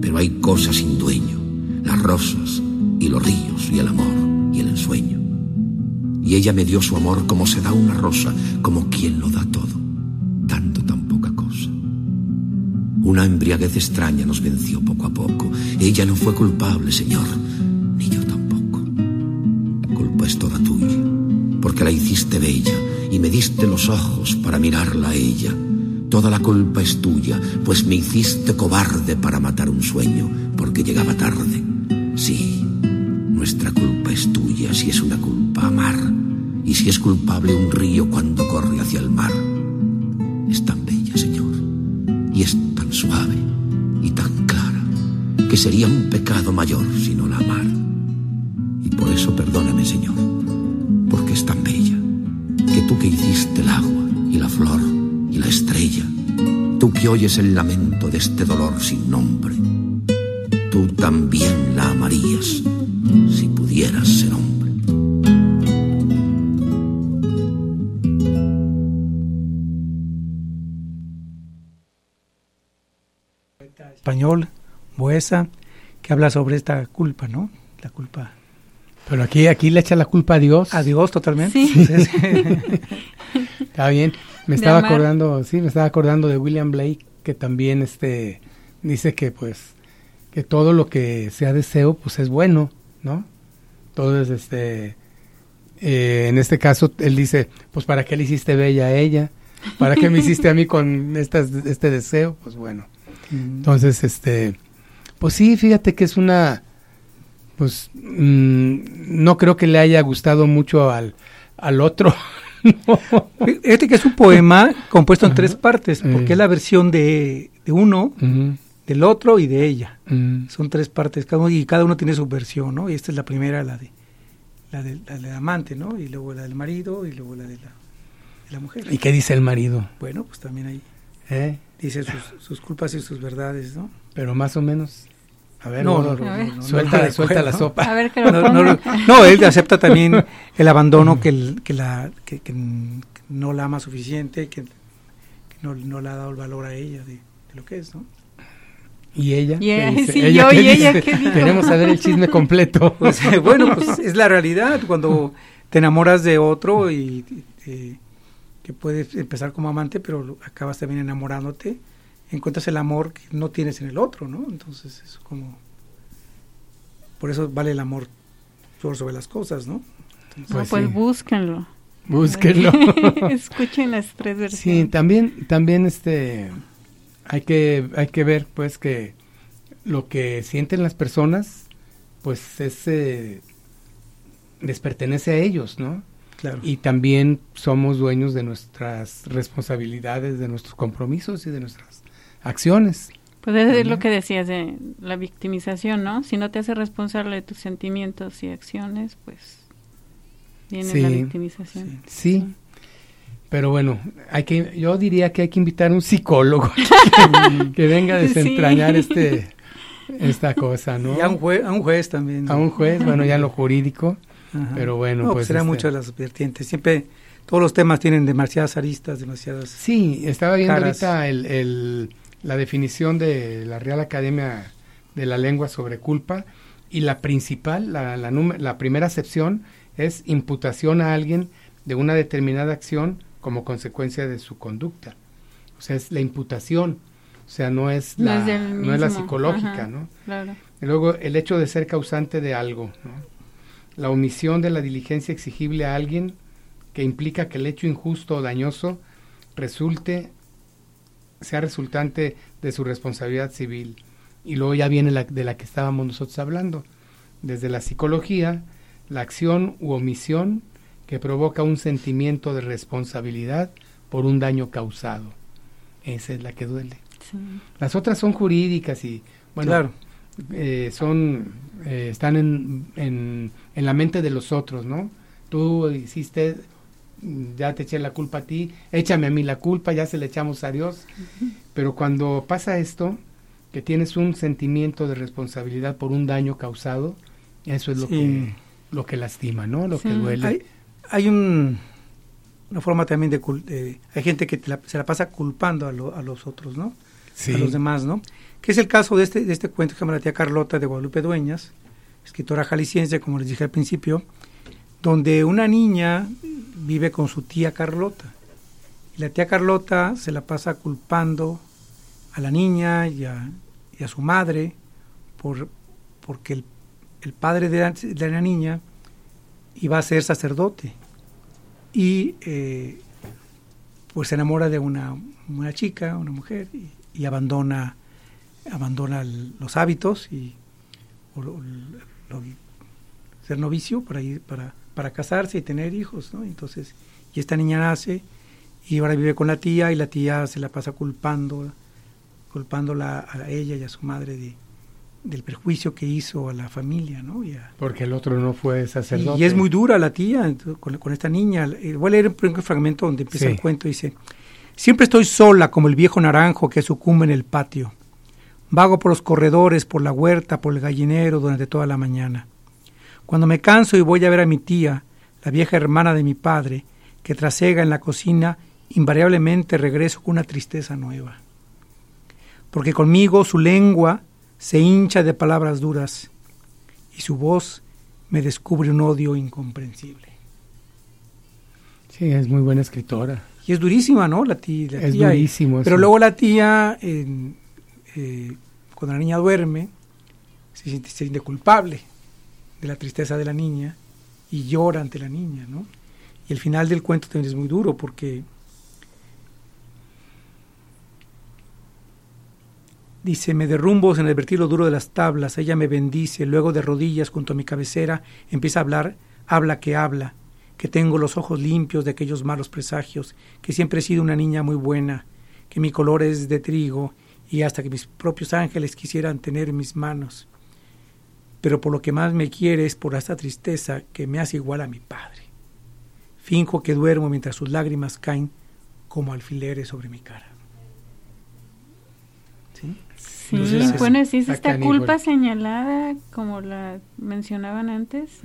pero hay cosas sin dueño, las rosas y los ríos y el amor y el ensueño. Y ella me dio su amor como se da una rosa, como quien lo da todo, dando tan poca cosa. Una embriaguez extraña nos venció poco a poco. Ella no fue culpable, Señor, ni yo tampoco. La culpa es toda tuya, porque la hiciste bella y me diste los ojos para mirarla a ella. Toda la culpa es tuya, pues me hiciste cobarde para matar un sueño, porque llegaba tarde. Sí, nuestra culpa es tuya si es una culpa amar, y si es culpable un río cuando corre hacia el mar. Es tan bella, Señor, y es tan suave y tan clara, que sería un pecado mayor si oyes el lamento de este dolor sin nombre, tú también la amarías si pudieras ser hombre. Español, Boesa, que habla sobre esta culpa, ¿no? La culpa. Pero aquí, aquí le echa la culpa a Dios. A Dios totalmente. Sí. Está bien. Me estaba amar. acordando, sí, me estaba acordando de William Blake, que también este dice que pues que todo lo que sea deseo pues es bueno, ¿no? Entonces, este eh, en este caso él dice, pues para qué le hiciste bella a ella, para qué me hiciste a mí con estas, este deseo, pues bueno. Entonces, este, pues sí, fíjate que es una, pues mm, no creo que le haya gustado mucho al, al otro. Este que es un poema compuesto en tres partes, porque es la versión de, de uno, del otro y de ella. mm. Son tres partes, cada uno, y cada uno tiene su versión, ¿no? Y esta es la primera, la de la del la del amante, ¿no? Y luego la del marido y luego la de la, de la mujer. ¿Y qué dice el marido? Bueno, pues también ahí ¿Eh? dice sus, sus culpas y sus verdades, ¿no? Pero más o menos. A ver, No, suelta, suelta la sopa. A ver que lo No, ponga. no, no, no, él acepta también el abandono que, el- que, la, que, que no la ama suficiente, que, que no, no le ha dado el valor a ella de, de lo que es, ¿no? ¿Y ella? Y ella- ¿Qué dice? sí, ¿Ella yo, qué ¿y ella qué dijo? Queremos saber el chisme completo. Pues, bueno, pues es la realidad cuando te enamoras de otro y eh, que puedes empezar como amante, pero acabas también enamorándote, encuentras el amor que no tienes en el otro, ¿no? Entonces es como... Por eso vale el amor por sobre las cosas, ¿no? Entonces, No, Pues pues sí. búsquenlo. Búsquenlo. Escuchen las tres Sí, versiones. también, también este, hay que, hay que ver, pues, que lo que sienten las personas, pues, es, eh, les pertenece a ellos, ¿no? claro. Y también somos dueños de nuestras responsabilidades, de nuestros compromisos y de nuestras acciones. Pues es Ujú. lo que decías de la victimización, ¿no? Si no te haces responsable de tus sentimientos y acciones, pues viene Sí. la victimización. Sí. Pero bueno, hay que, yo diría que hay que invitar a un psicólogo que, que venga a Sí. desentrañar este, esta cosa, ¿no? Y a un, juez, a un juez también. A un juez, bueno, ya en lo jurídico. Ajá. pero bueno, No, pues, pues, será este- mucho de las vertientes. Siempre, todos los temas tienen demasiadas aristas, demasiadas... Sí, estaba viendo Caras. ahorita el, el- la definición de la Real Academia de la Lengua sobre culpa y la principal, la, la, la primera acepción es imputación a alguien de una determinada acción como consecuencia de su conducta. O sea, es la imputación, o sea, no es No la, es del no es la psicológica, ajá. ¿no? Claro. Y luego el hecho de ser causante de algo, ¿no? La omisión de la diligencia exigible a alguien que implica que el hecho injusto o dañoso resulte, sea resultante de su responsabilidad civil. Y luego ya viene la, de la que estábamos nosotros hablando. Desde la psicología, la acción u omisión que provoca un sentimiento de responsabilidad por un daño causado. Esa es la que duele. Sí. Las otras son jurídicas y, bueno, claro. eh, son eh, están en, en, en la mente de los otros, ¿no? Tú hiciste ya te eché la culpa a ti, échame a mí la culpa, ya se le echamos a Dios. Pero cuando pasa esto, que tienes un sentimiento de responsabilidad por un daño causado, eso es lo, que, lo que lastima, ¿no? Lo que duele. Hay, hay un, una forma también de, Hay gente que se la pasa culpando a, a los otros, ¿no? A los demás, ¿no? Que es el caso de este, de este cuento que llama La tía Carlota de Guadalupe Dueñas, escritora jalisciense, como les dije al principio, donde una niña vive con su tía Carlota. Y la tía Carlota se la pasa culpando a la niña y a, su madre por, porque el, el padre de la, niña iba a ser sacerdote. Y eh, pues se enamora de una, una chica, una mujer, y, abandona, abandona los hábitos y ser novicio para ir para para casarse y tener hijos, ¿no? Entonces, y esta niña nace y ahora vive con la tía y la tía se la pasa culpando, culpándola a ella y a su madre de, del perjuicio que hizo a la familia, ¿no? Porque el otro no fue sacerdote. Y, es muy dura la tía con, esta niña. Eh, voy a leer un fragmento donde empieza el cuento. Dice, siempre estoy sola como el viejo naranjo que sucumbe en el patio. Vago por los corredores, por la huerta, por el gallinero durante toda la mañana. Cuando me canso y voy a ver a mi tía, la vieja hermana de mi padre, que trasega en la cocina, invariablemente regreso con una tristeza nueva. Porque conmigo su lengua se hincha de palabras duras y su voz me descubre un odio incomprensible. Sí, es muy buena escritora. Y es durísima, ¿no? La tía. es durísimo. pero luego la tía, eh, cuando la niña duerme, se siente, se siente culpable de la tristeza de la niña y llora ante la niña, ¿no? Y el final del cuento también es muy duro porque dice, me derrumbo en advertir lo duro de las tablas, ella me bendice, luego de rodillas junto a mi cabecera empieza a hablar, habla que habla, que tengo los ojos limpios de aquellos malos presagios, que siempre he sido una niña muy buena, que mi color es de trigo y hasta que mis propios ángeles quisieran tener mis manos pero por lo que más me quiere es por esta tristeza que me hace igual a mi padre. Finjo que duermo mientras sus lágrimas caen como alfileres sobre mi cara. ¿Sí? Sí, bueno, sí es esta culpa señalada, como la mencionaban antes,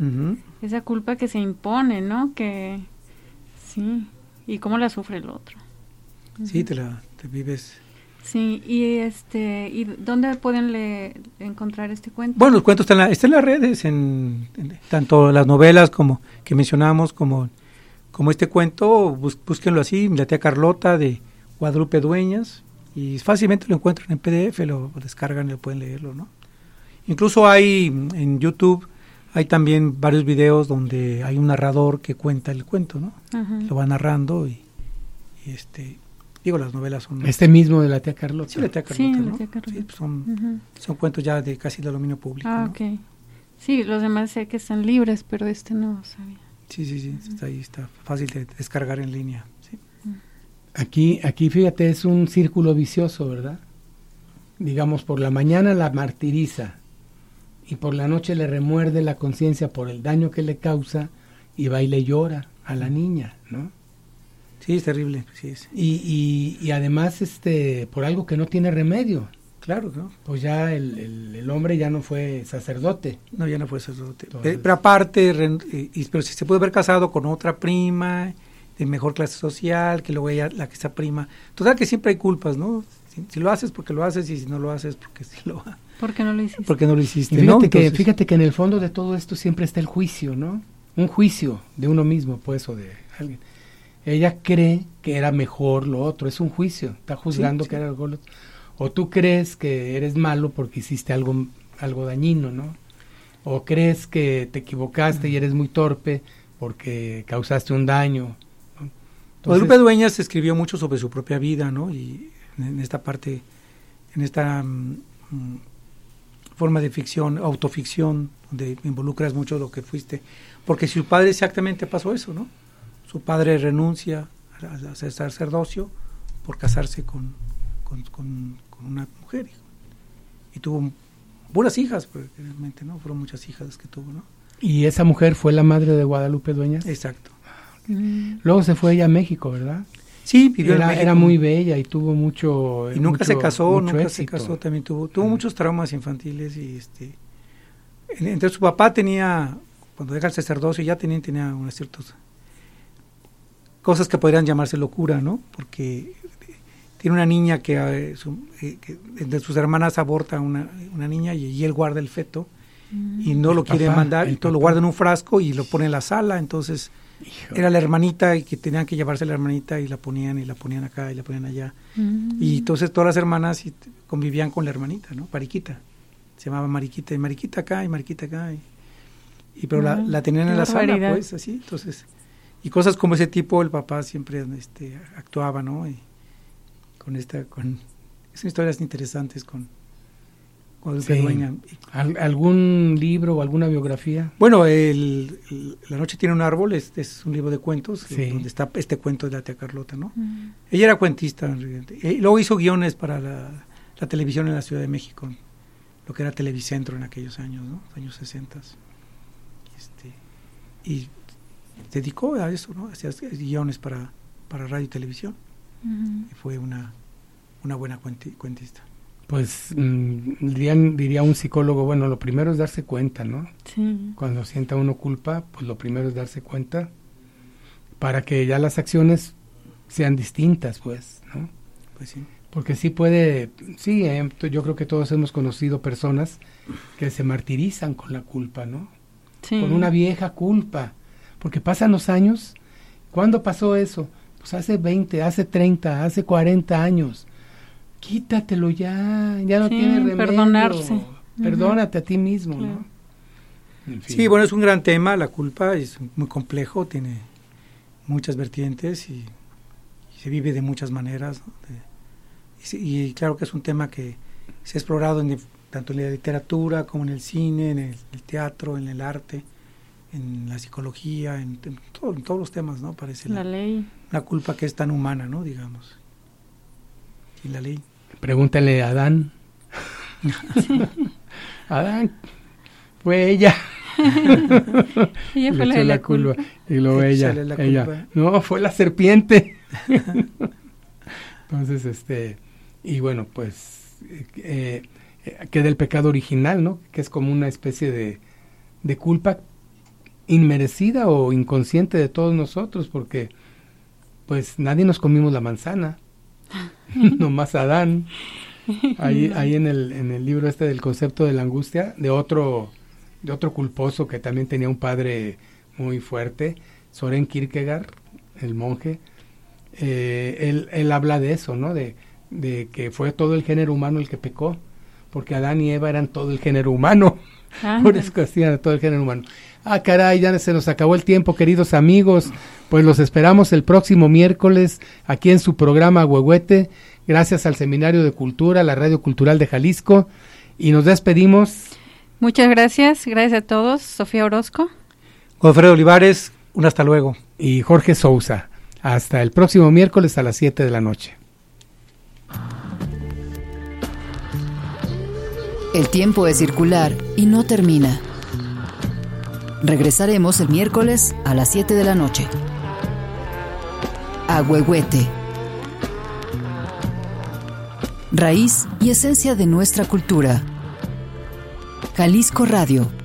esa culpa que se impone, ¿no? Que sí, y cómo la sufre el otro. Sí, te la te vives Sí, y este, ¿y dónde pueden encontrar este cuento? Bueno, el cuento está en, la, está en las redes, en, tanto las novelas como que mencionamos, como, como este cuento, búsquenlo así, La tía Carlota de Guadalupe Dueñas, y fácilmente lo encuentran en PDF, lo, descargan y lo pueden leerlo, ¿no? Incluso hay en YouTube, hay también varios videos donde hay un narrador que cuenta el cuento, ¿no? Lo va narrando y, y este Digo, las novelas son... Este mismo de la tía Carlota. Sí, la tía Carlota, sí, pues son, son, cuentos ya de casi de dominio público. Ah, ok. Sí, los demás sé que están libres, pero este no sabía. Sí, sí, sí, está ahí, está fácil de descargar en línea. ¿sí? Aquí, aquí fíjate, es un círculo vicioso, ¿verdad? Digamos, por la mañana la martiriza y por la noche le remuerde la conciencia por el daño que le causa y va y le llora a la niña, ¿no? Sí, es terrible. Sí es. Y, y, además, este, por algo que no tiene remedio. Claro, ¿no? Pues ya el, el, hombre ya no fue sacerdote. No, ya no fue sacerdote. pero, aparte, eh, pero si se puede haber casado con otra prima de mejor clase social, que luego ella, la que está prima. Total que siempre hay culpas, ¿no? Si, lo haces porque lo haces y si no lo haces porque sí lo Porque no lo hiciste. Porque no lo hiciste. fíjate, que, fíjate que en el fondo de todo esto siempre está el juicio, ¿no? Un juicio de uno mismo, pues, o de alguien ella cree que era mejor lo otro, es un juicio, está juzgando que era algo O tú crees que eres malo porque hiciste algo, algo dañino, ¿no? O crees que te equivocaste y eres muy torpe porque causaste un daño. Guadalupe Dueñas escribió mucho sobre su propia vida, ¿no? Y en esta parte, en esta mm, forma de ficción, autoficción, donde involucras mucho lo que fuiste. Porque si su padre exactamente pasó eso, ¿no? Su padre renuncia a ser sacerdocio por casarse con, con, una mujer. Y tuvo buenas hijas, pues, realmente, ¿no? Fueron muchas hijas las que tuvo, ¿no? ¿Y esa mujer fue la madre de Guadalupe Dueñas? Exacto. Mm. Luego se fue ella a México, ¿verdad? Sí, vivió en Era, México. era muy bella y tuvo mucho Y nunca mucho- se casó, nunca se casó, también tuvo, tuvo muchos traumas infantiles y este en- entonces su papá tenía, cuando deja el sacerdocio ya tenía, tenía unas ciertas cosas que podrían llamarse locura, ¿no? Porque tiene una niña que, eh, su- eh, que de sus hermanas aborta una, una niña y, y él guarda el feto y no lo quiere papá, mandar, y todo lo papá. guarda en un frasco y lo pone en la sala, entonces Hijo. era la hermanita y que tenían que llevarse la hermanita y la ponían y la ponían acá y la ponían allá. Mm. Y entonces todas las hermanas convivían con la hermanita, ¿no? Mariquita. Se llamaba Mariquita, y Mariquita acá y Mariquita acá. Y, y pero la, Ah, la tenían qué en la sala, pues, así. Entonces, y cosas como ese tipo, el papá siempre este, actuaba, ¿no? Y con esta, con, son historias interesantes con, Sí. Dueña. ¿Al- ¿Algún libro o alguna biografía? Bueno, el, el- La noche tiene un árbol, este es un libro de cuentos, Sí. donde está este cuento de la tía Carlota, ¿no? Mm. Ella era cuentista, en realidad. Eh, luego hizo guiones para la, la televisión en la Ciudad de México, lo que era Televicentro en aquellos años, ¿no? Años 60. Este, y dedicó a eso, ¿no? Hacía guiones para, para radio y televisión. Y fue una, una buena cuenti- cuentista. Pues mm, dirían- diría un psicólogo, bueno, lo primero es darse cuenta, ¿no? Sí. Cuando sienta uno culpa, pues lo primero es darse cuenta para que ya las acciones sean distintas, pues, ¿no? Pues sí. Porque sí puede, sí, eh, yo creo que todos hemos conocido personas que se martirizan con la culpa, ¿no? Sí. Con una vieja culpa. Porque pasan los años. ¿Cuándo pasó eso? Pues hace 20, hace 30, hace 40 años. Quítatelo ya, ya no Sí, tiene remedio. perdonarse. Perdónate a ti mismo, Claro. ¿no? En fin. Sí, bueno, es un gran tema, la culpa es muy complejo, tiene muchas vertientes y, y se vive de muchas maneras. ¿no? De- y, y claro que es un tema que se ha explorado en tanto en la literatura como en el cine, en el, el teatro, en el arte, en la psicología, en, en todo- en todos los temas, ¿no? Parece La la, ley. la culpa que es tan humana, ¿no? Digamos. Y la ley. Pregúntale a Adán. Adán, fue ella. Ella Le fue la echó de la culpa. Y luego ella, la ella, culpa. no, fue la serpiente. Entonces, este, y bueno, pues, eh, eh, queda el pecado original, ¿no? Que es como una especie de, de culpa inmerecida o inconsciente de todos nosotros, porque, pues, nadie nos comimos la manzana, nomás Adán. Ahí, ahí en el, en el libro este del concepto de la angustia, de otro, de otro culposo que también tenía un padre muy fuerte, Soren Kierkegaard, el monje, eh, él, él habla de eso, ¿no? De, de que fue todo el género humano el que pecó, porque Adán y Eva eran todo el género humano, por eso que hacían todo el género humano. Ah, caray, ya se nos acabó el tiempo, queridos amigos. Pues los esperamos el próximo miércoles aquí en su programa Huehuete, gracias al Seminario de Cultura, la Radio Cultural de Jalisco. Y nos despedimos. Muchas gracias. Gracias a todos. Sofía Orozco. Godfredo Olivares, un hasta luego. y Jorge Sousa. Hasta el próximo miércoles a las 7 de la noche. El tiempo es circular y no termina. Regresaremos el miércoles a las 7 de la noche. Agüehuete. Raíz y esencia de nuestra cultura. Jalisco Radio